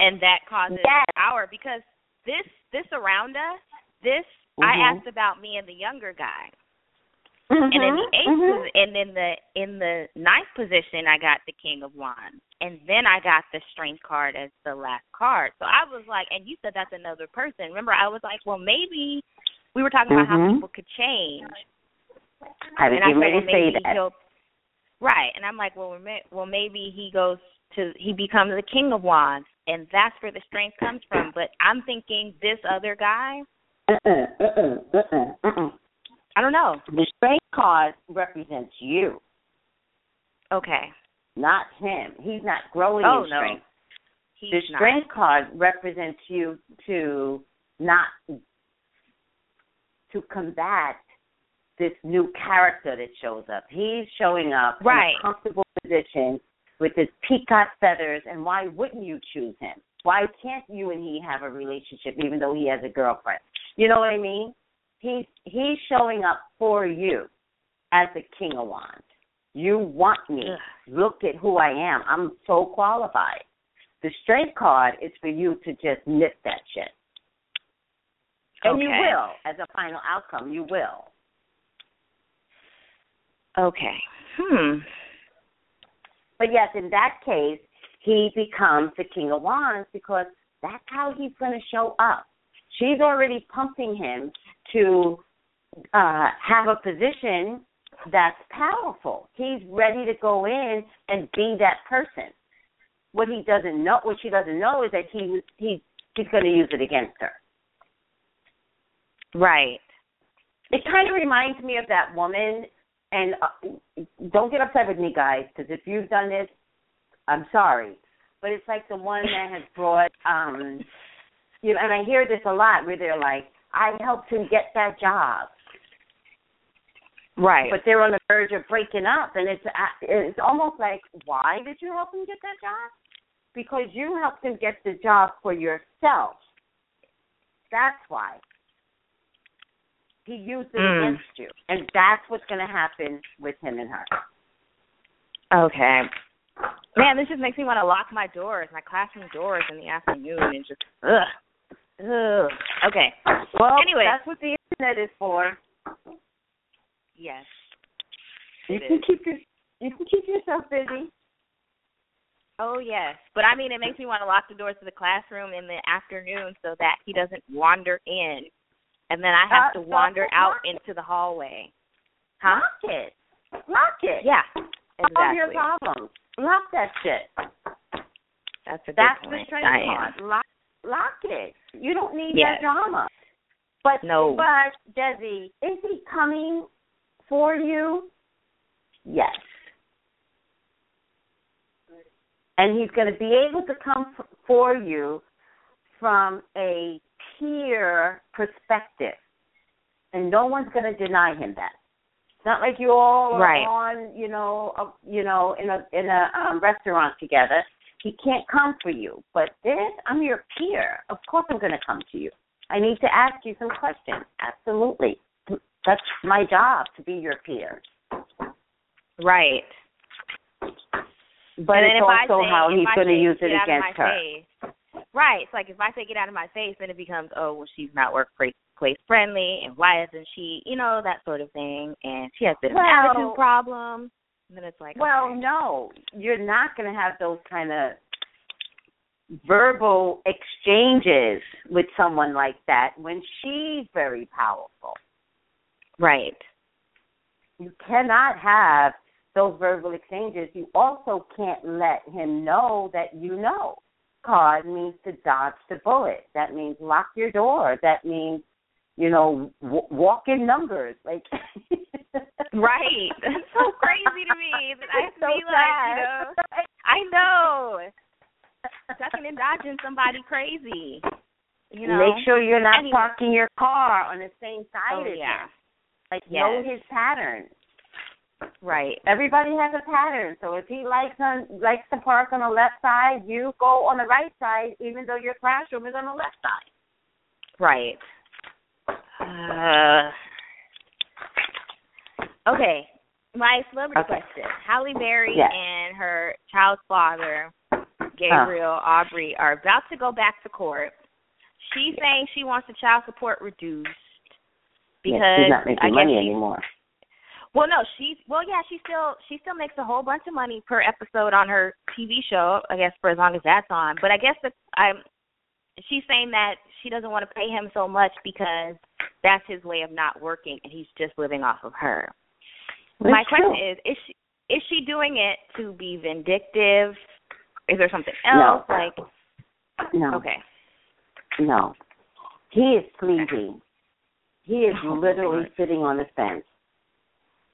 and that causes Yes. our because this this around us, this Mhm. I asked about me and the younger guy, and in the 8th mhm. and in the in the ninth position I got the King of Wands. And then I got the strength card as the last card. So I was like and you said that's another person. Remember I was like, Well maybe we were talking about how Mhm. people could change. I was and getting ready to say that. Right. And I'm like, Well well, maybe he goes to he becomes the King of Wands and that's where the strength comes from. But I'm thinking this other guy Uh-uh, uh-uh, uh-uh, uh-uh. I don't know. The strength card represents you, Okay. not him. He's not growing Oh in no. strength. He's the not. strength card represents you to not to combat this new character that shows up. He's showing up Right. in a comfortable position with his peacock feathers, and why wouldn't you choose him? Why can't you and he have a relationship even though he has a girlfriend? You know what I mean? He's he's showing up for you as the king of wands. You want me. Ugh. Look at who I am. I'm so qualified. The strength card is for you to just nip that shit. And you will, as a final outcome, you will. Okay. Hmm. But yes, in that case, he becomes the king of wands because that's how he's going to show up. She's already pumping him to uh, have a position that's powerful. He's ready to go in and be that person. What he doesn't know, what she doesn't know, is that he he he's going to use it against her. Right. It kind of reminds me of that woman. And uh, don't get upset with me, guys, because if you've done this, I'm sorry. But it's like the one that has brought, um, you know, and I hear this a lot where they're like, I helped him get that job, Right. but they're on the verge of breaking up, and it's uh, it's almost like, why did you help him get that job? Because you helped him get the job for yourself. That's why. He used it Mm. against you, and that's what's going to happen with him and her. okay. Man, this just makes me want to lock my doors, my classroom doors in the afternoon and just ugh. Ugh. Okay. Well, Anyway. that's what the internet is for. Yes. You can is. keep your you can keep yourself busy. Oh yes. But I mean it makes me want to lock the doors to the classroom in the afternoon so that he doesn't wander in and then I have Uh, to wander out into the hallway. Huh? Lock it. Lock it. Yeah. Solve your Exactly. problems. Lock that shit. That's a good That's the point. I am. Lock lock it. You don't need Yes. that drama. But No. but Desi, is he coming for you? Yes. And he's going to be able to come f- for you from a peer perspective, and no one's going to deny him that. It's not like you all are on, you know, a, you know, in a in a um, restaurant together. He can't come for you, but this, I'm your peer. Of course, I'm going to come to you. I need to ask you some questions. Absolutely, that's my job to be your peer. Right. But it's also say, how he's going to use it "Get out of against her. Face, right. It's like if I say get out of my face, then it becomes, oh, well, she's not workplace place friendly, and why isn't she, you know, that sort of thing, and she has a bit of an Well- attitude problem. And then it's like, Well, okay. no, you're not going to have those kind of verbal exchanges with someone like that when she's very powerful. right, You cannot have those verbal exchanges. You also can't let him know that you know. Cause means to dodge the bullet. That means lock your door. That means, you know, w- walk in numbers. Like, right. That's so crazy to me that I have to So be like, you sad. know, I know, ducking and dodging somebody crazy. You know, Make sure you're not Anyway. parking your car on the same side Oh as yeah. Like know his pattern. Right. Everybody has a pattern. So if he likes on likes to park on the left side, you go on the right side, even though your classroom is on the left side. Right. Uh, okay. My celebrity Okay. question. Halle Berry Yes. and her child's father, Gabriel Aubry, are about to go back to court. She's saying she wants the child support reduced because yes, he's not making money anymore. Well, no, she well, yeah, she still she still makes a whole bunch of money per episode on her TV show. I guess for as long as that's on. But I guess that I'm she's saying that she doesn't want to pay him so much because that's his way of not working, and he's just living off of her. That's My question is: is she is she doing it to be vindictive? Is there something else? No. Like, No. okay, No. He is sleazy. He is Oh, literally sitting on the fence.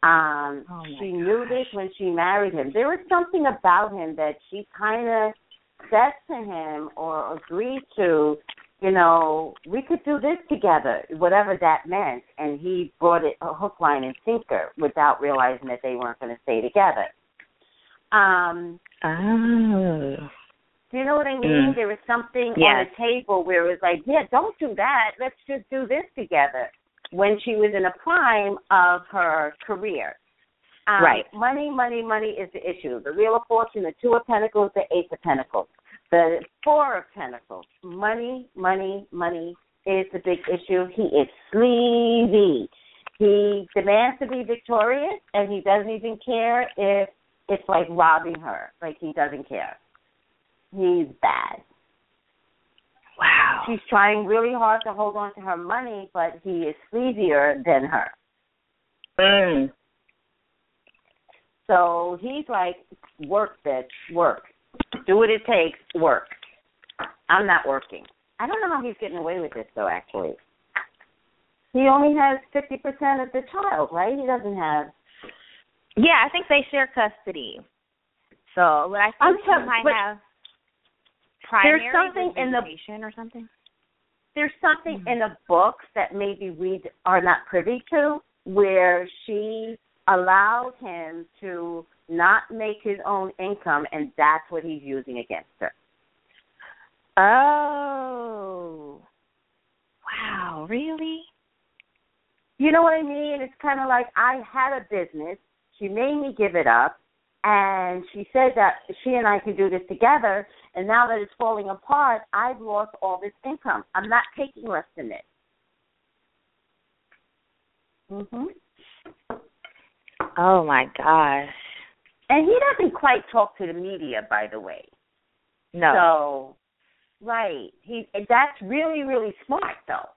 Um, Oh, she knew this when she married him. There was something about him that she kind of said to him or agreed to, you know, we could do this together, whatever that meant. And he brought it a hook, line, and sinker without realizing that they weren't going to stay together. Um, oh, do you know what I mean? Mm. There was something on the table where it was like, yeah, don't do that. Let's just do this together. When she was in the prime of her career. Um, Right. Money, money, money is the issue. The Wheel of Fortune, the Two of Pentacles, the Ace of Pentacles, the Four of Pentacles. Money, money, money is the big issue. He is sleazy. He demands to be victorious, and he doesn't even care if it's like robbing her. Like he doesn't care. He's bad. Wow. She's trying really hard to hold on to her money, but he is sleazier than her. Mm. So he's like, work, bitch, work. Do what it takes, work. I'm not working. I don't know how he's getting away with this, though, actually. He only has 50% of the child, right? He doesn't have. Yeah, I think they share custody. So, but I I'm think tell- he might but have there's something in the- or something. There's something Mhm. in the books that maybe we are not privy to where she allowed him to not make his own income, and that's what he's using against her. Oh. Wow, really? You know what I mean? It's kind of like I had a business. She made me give it up, and she said that she and I could do this together. And now that it's falling apart, I've lost all this income. I'm not taking less than this. Mhm. Oh my gosh. And he doesn't quite talk to the media, by the way. No. So, right. He that's really really smart though.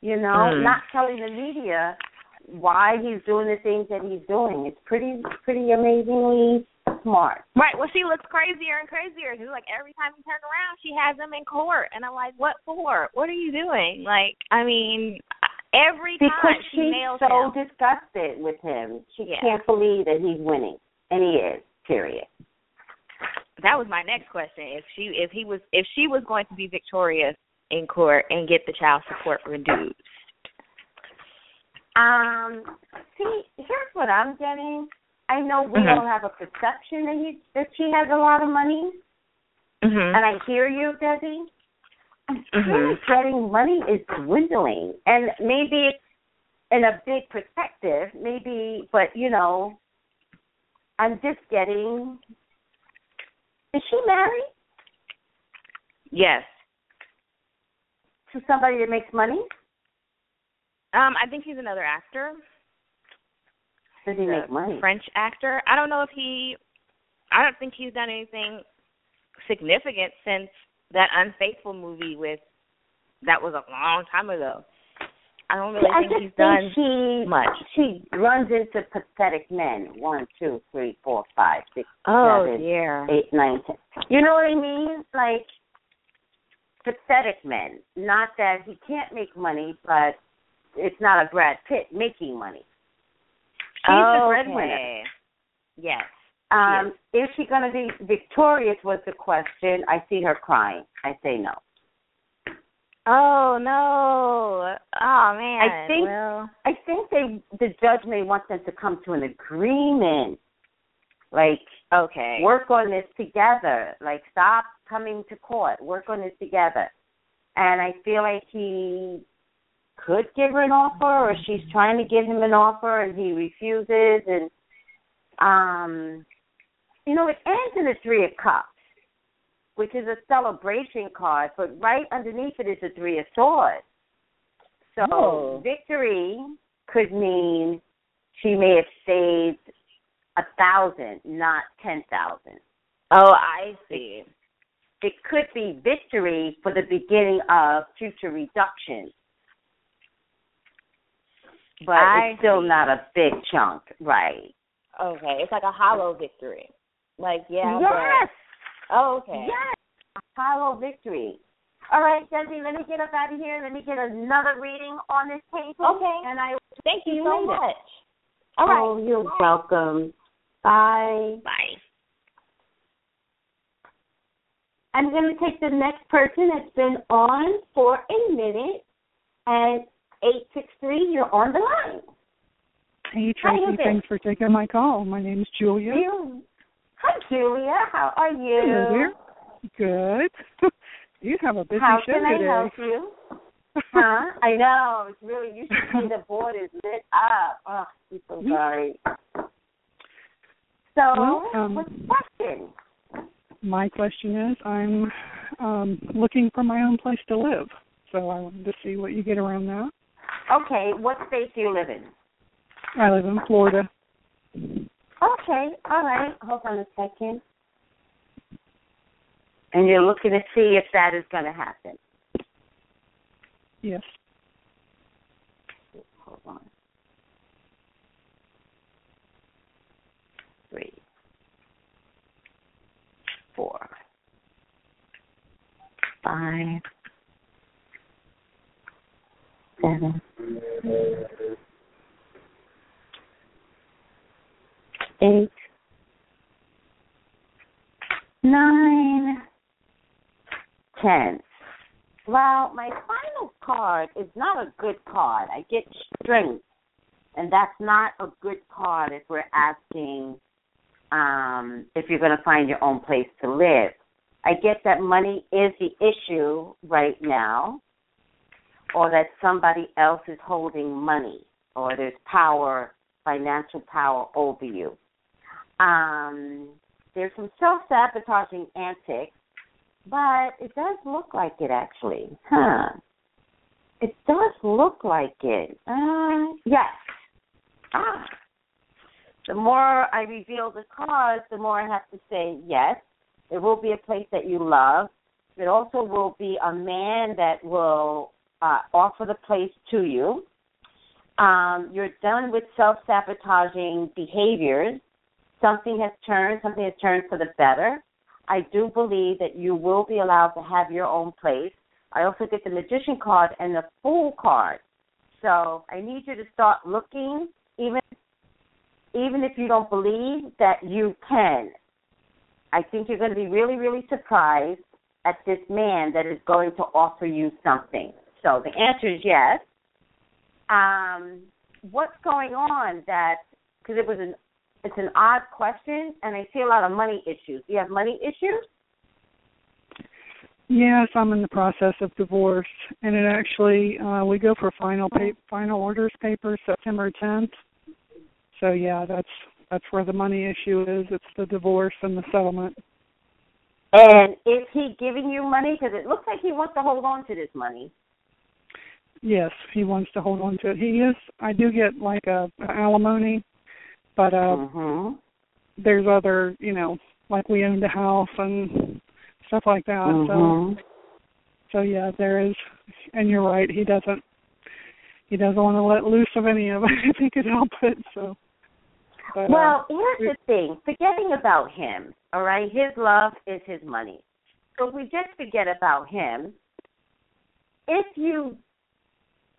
You know, Mm. not telling the media why he's doing the things that he's doing. It's pretty pretty amazingly smart. Right. Well, she looks crazier and crazier. She's like every time we turn around, she has him in court, and I'm like, what for? What are you doing? Like, I mean, every Because time she she's nails so him. disgusted with him. She Yeah. can't believe that he's winning. And he is, period. That was my next question. If she, if he was, if she was going to be victorious in court and get the child support reduced. Um, see, here's what I'm getting. I know we Mhm. don't have a perception that he that she has a lot of money, Mhm. and I hear you, Desi. I'm Mhm. kind getting money is dwindling, and maybe it's in a big perspective, maybe, but you know, I'm just getting. Is she married Yes. to somebody that makes money? Um, I think he's another actor. Does he make money? French actor. I don't know if he. I don't think he's done anything significant since that Unfaithful movie with. That was a long time ago. I don't really I think he's think done she much. she runs into pathetic men. One, two, three, four, five, six, Oh seven, dear. eight, nine, ten. You know what I mean? Like pathetic men. Not that he can't make money, but it's not a Brad Pitt making money. She's the breadwinner. Okay. Yes. Um, is she going to be victorious? Was the question. I see her crying. I say no. Oh no. Oh man. I think- well, I think they the judge may want them to come to an agreement. Like okay. work on this together. Like stop coming to court. Work on this together. And I feel like he could give her an offer or she's trying to give him an offer and he refuses and um you know, it ends in the three of cups, which is a celebration card, but right underneath it is the three of swords. So Oh. victory could mean she may have saved a thousand, not ten thousand. Oh, I see. It could be victory for the beginning of future reduction. But I it's still see. not a big chunk, right? Okay, it's like a hollow victory. Like yeah. yes. But, oh, okay. Yes. Hollow victory. All right, Desi, let me get up out of here. Let me get another reading on this paper. Okay. And I Thank you so later. much. All right. Oh, you're welcome. Bye. Bye. I'm going to take the next person that's been on for a minute. And 863, you're on the line. Hey How Tracey, thanks for taking my call. My name is Julia. Hi, Julia. How are you? Good. you have a busy How show can I help you? Huh? I know. It's really, you should see the board is lit up. Oh, I'm so sorry. So, Well, um, what's the question? my question is, I'm um looking for my own place to live, so I wanted to see what you get around that. Okay, what state do you live in? I live in Florida. Okay, all right. Hold on a second. And you're looking to see if that is going to happen. Yes. Hold on. Three, four, five, seven, eight, nine, ten. Well, my final card is not a good card. I get strength, and that's not a good card if we're asking um, if you're going to find your own place to live. I get that money is the issue right now, or that somebody else is holding money, or there's power, financial power over you. Um, there's some self sabotaging antics but it does look like it actually. Huh. It does look like it. Uh yes. Ah. The more I reveal the cause, the more I have to say yes. It will be a place that you love. It also will be a man that will uh, offer the place to you. Um, you're done with self sabotaging behaviors. Something has turned, something has turned for the better. I do believe that you will be allowed to have your own place. I also get the magician card and the fool card. So I need you to start looking, even even if you don't believe that you can. I think you're going to be really, really surprised at this man that is going to offer you something. So the answer is yes. Um, what's going on that because it was an it's an odd question, and I see a lot of money issues. Do you have money issues? Yes, I'm in the process of divorce, and it actually uh we go for final pa- final orders papers September 10th. So yeah, that's that's where the money issue is. It's the divorce and the settlement. And is he giving you money? Because it looks like he wants to hold on to this money. Yes, he wants to hold on to it. He is. I do get like a, a alimony, but uh hmm there's other, you know, like we owned a house and stuff like that. So hmm so yeah, there is. And you're right. He doesn't. He doesn't want to let loose of any of it if he could help it. So. But, Well, uh, here's the thing. Forgetting about him, all right? His love is his money. So if we just forget about him, if you,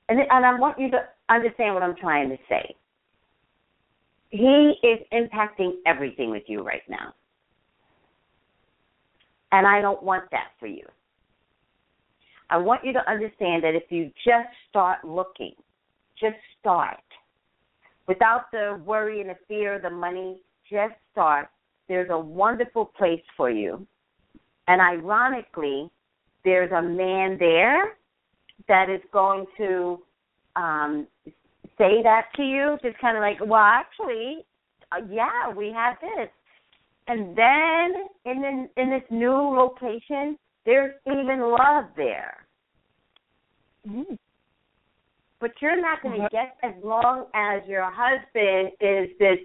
and, and I want you to understand what I'm trying to say. He is impacting everything with you right now. And I don't want that for you. I want you to understand that if you just start looking, just start without the worry and the fear of the money, just start. There's a wonderful place for you. And ironically, there's a man there that is going to um, say that to you, just kind of like, well, actually, uh, yeah, we have this. And then in the, in this new location, there's even love there. mm, but you're not going to get as long as your husband is this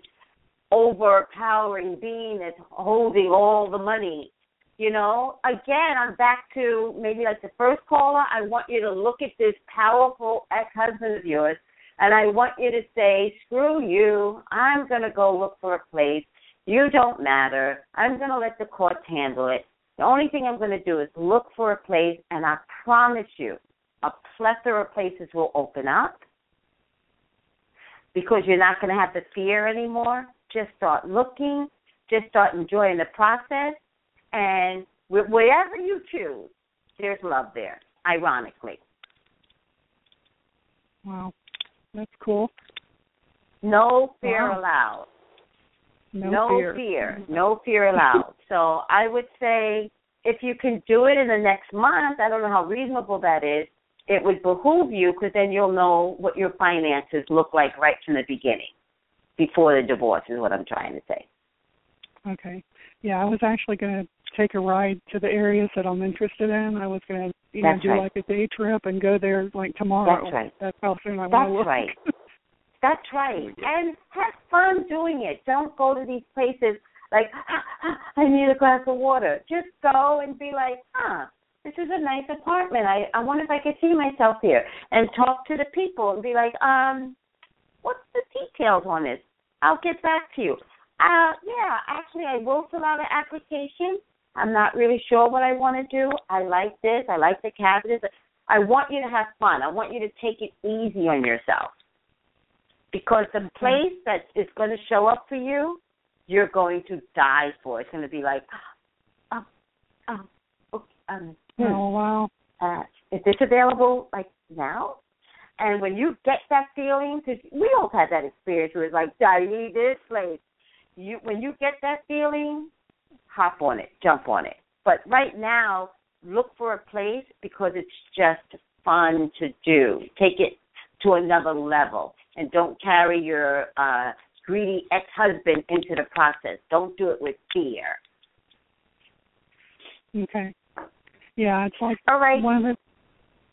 overpowering being that's holding all the money. You know, again, I'm back to maybe like the first caller. I want you to look at this powerful ex husband of yours and I want you to say, screw you, I'm going to go look for a place. You don't matter. I'm going to let the courts handle it. The only thing I'm going to do is look for a place, and I promise you, a plethora of places will open up because you're not going to have the fear anymore. Just start looking, just start enjoying the process, and whatever you choose, there's love there, ironically. Wow. That's cool. No fear wow. allowed. No, no fear. fear. No fear allowed. so I would say if you can do it in the next month, I don't know how reasonable that is. It would behoove you because then you'll know what your finances look like right from the beginning, before the divorce. Is what I'm trying to say. Okay. Yeah, I was actually going to take a ride to the areas that I'm interested in. I was going to, you That's know, do right. like a day trip and go there like tomorrow. That's right. That's how soon I That's want to look. right. That's right. And have fun doing it. Don't go to these places like, I need a glass of water. Just go and be like, huh, this is a nice apartment. I, I wonder if I could see myself here. And talk to the people and be like, um, what's the details on this? I'll get back to you. Uh, yeah, actually, I will fill out an application. I'm not really sure what I want to do. I like this. I like the cabinets. I want you to have fun. I want you to take it easy on yourself. Because the place that is going to show up for you, you're going to die for. It's going to be like, oh, oh, okay, um, hmm. oh wow. Uh, is this available like now? And when you get that feeling, because we all had that experience where it's like, I need this place. You when you get that feeling, hop on it, jump on it. But right now, look for a place because it's just fun to do. Take it to another level and don't carry your uh greedy ex-husband into the process. Don't do it with fear. Okay. Yeah, it's like All right. one of the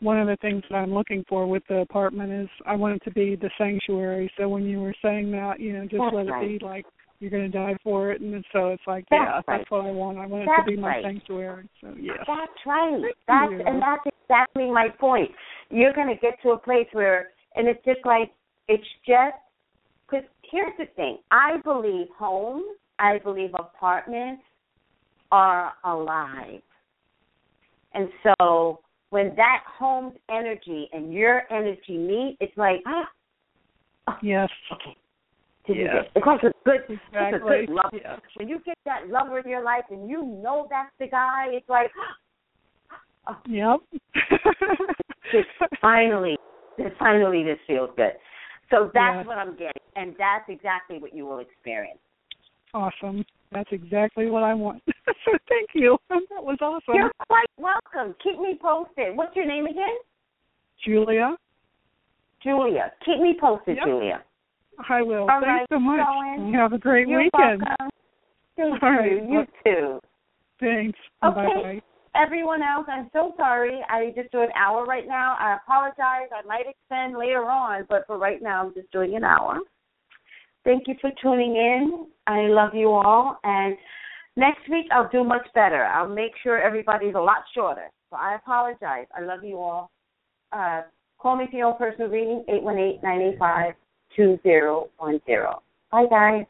one of the things that I'm looking for with the apartment is I want it to be the sanctuary. So when you were saying that, you know, just That's let right. it be like you're going to die for it, and so it's like, That's yeah, right. that's what I want. I want it That's to be my right. sanctuary. So yeah, That's right. Thank That's you. and that's exactly my point. You're going to get to a place where, and it's just like it's just because here's the thing. I believe homes, I believe apartments are alive, and so when that home's energy and your energy meet, it's like ah, Yes. okay. This is Yes. it. It's like a good, it's a Exactly. good love. Yes. When you get that lover in your life and you know that's the guy, it's like, oh, Yep. this finally, this finally, this feels good. So that's Yes. what I'm getting, and that's exactly what you will experience. awesome. That's exactly what I want. so thank you. That was awesome. You're quite welcome. Keep me posted. What's your name again? Julia. Julia. Keep me posted, Yep. Julia. I will. All Thanks right, so much. You have a great You're weekend. welcome. Thank All you. right. You too. Thanks. Okay. Bye bye. Everyone else, I'm so sorry. I just do an hour right now. I apologize. I might extend later on, but for right now, I'm just doing an hour. Thank you for tuning in. I love you all. And next week, I'll do much better. I'll make sure everybody's a lot shorter. So I apologize. I love you all. Uh, call me for your personal reading, 818 985 2010. Bye, guys.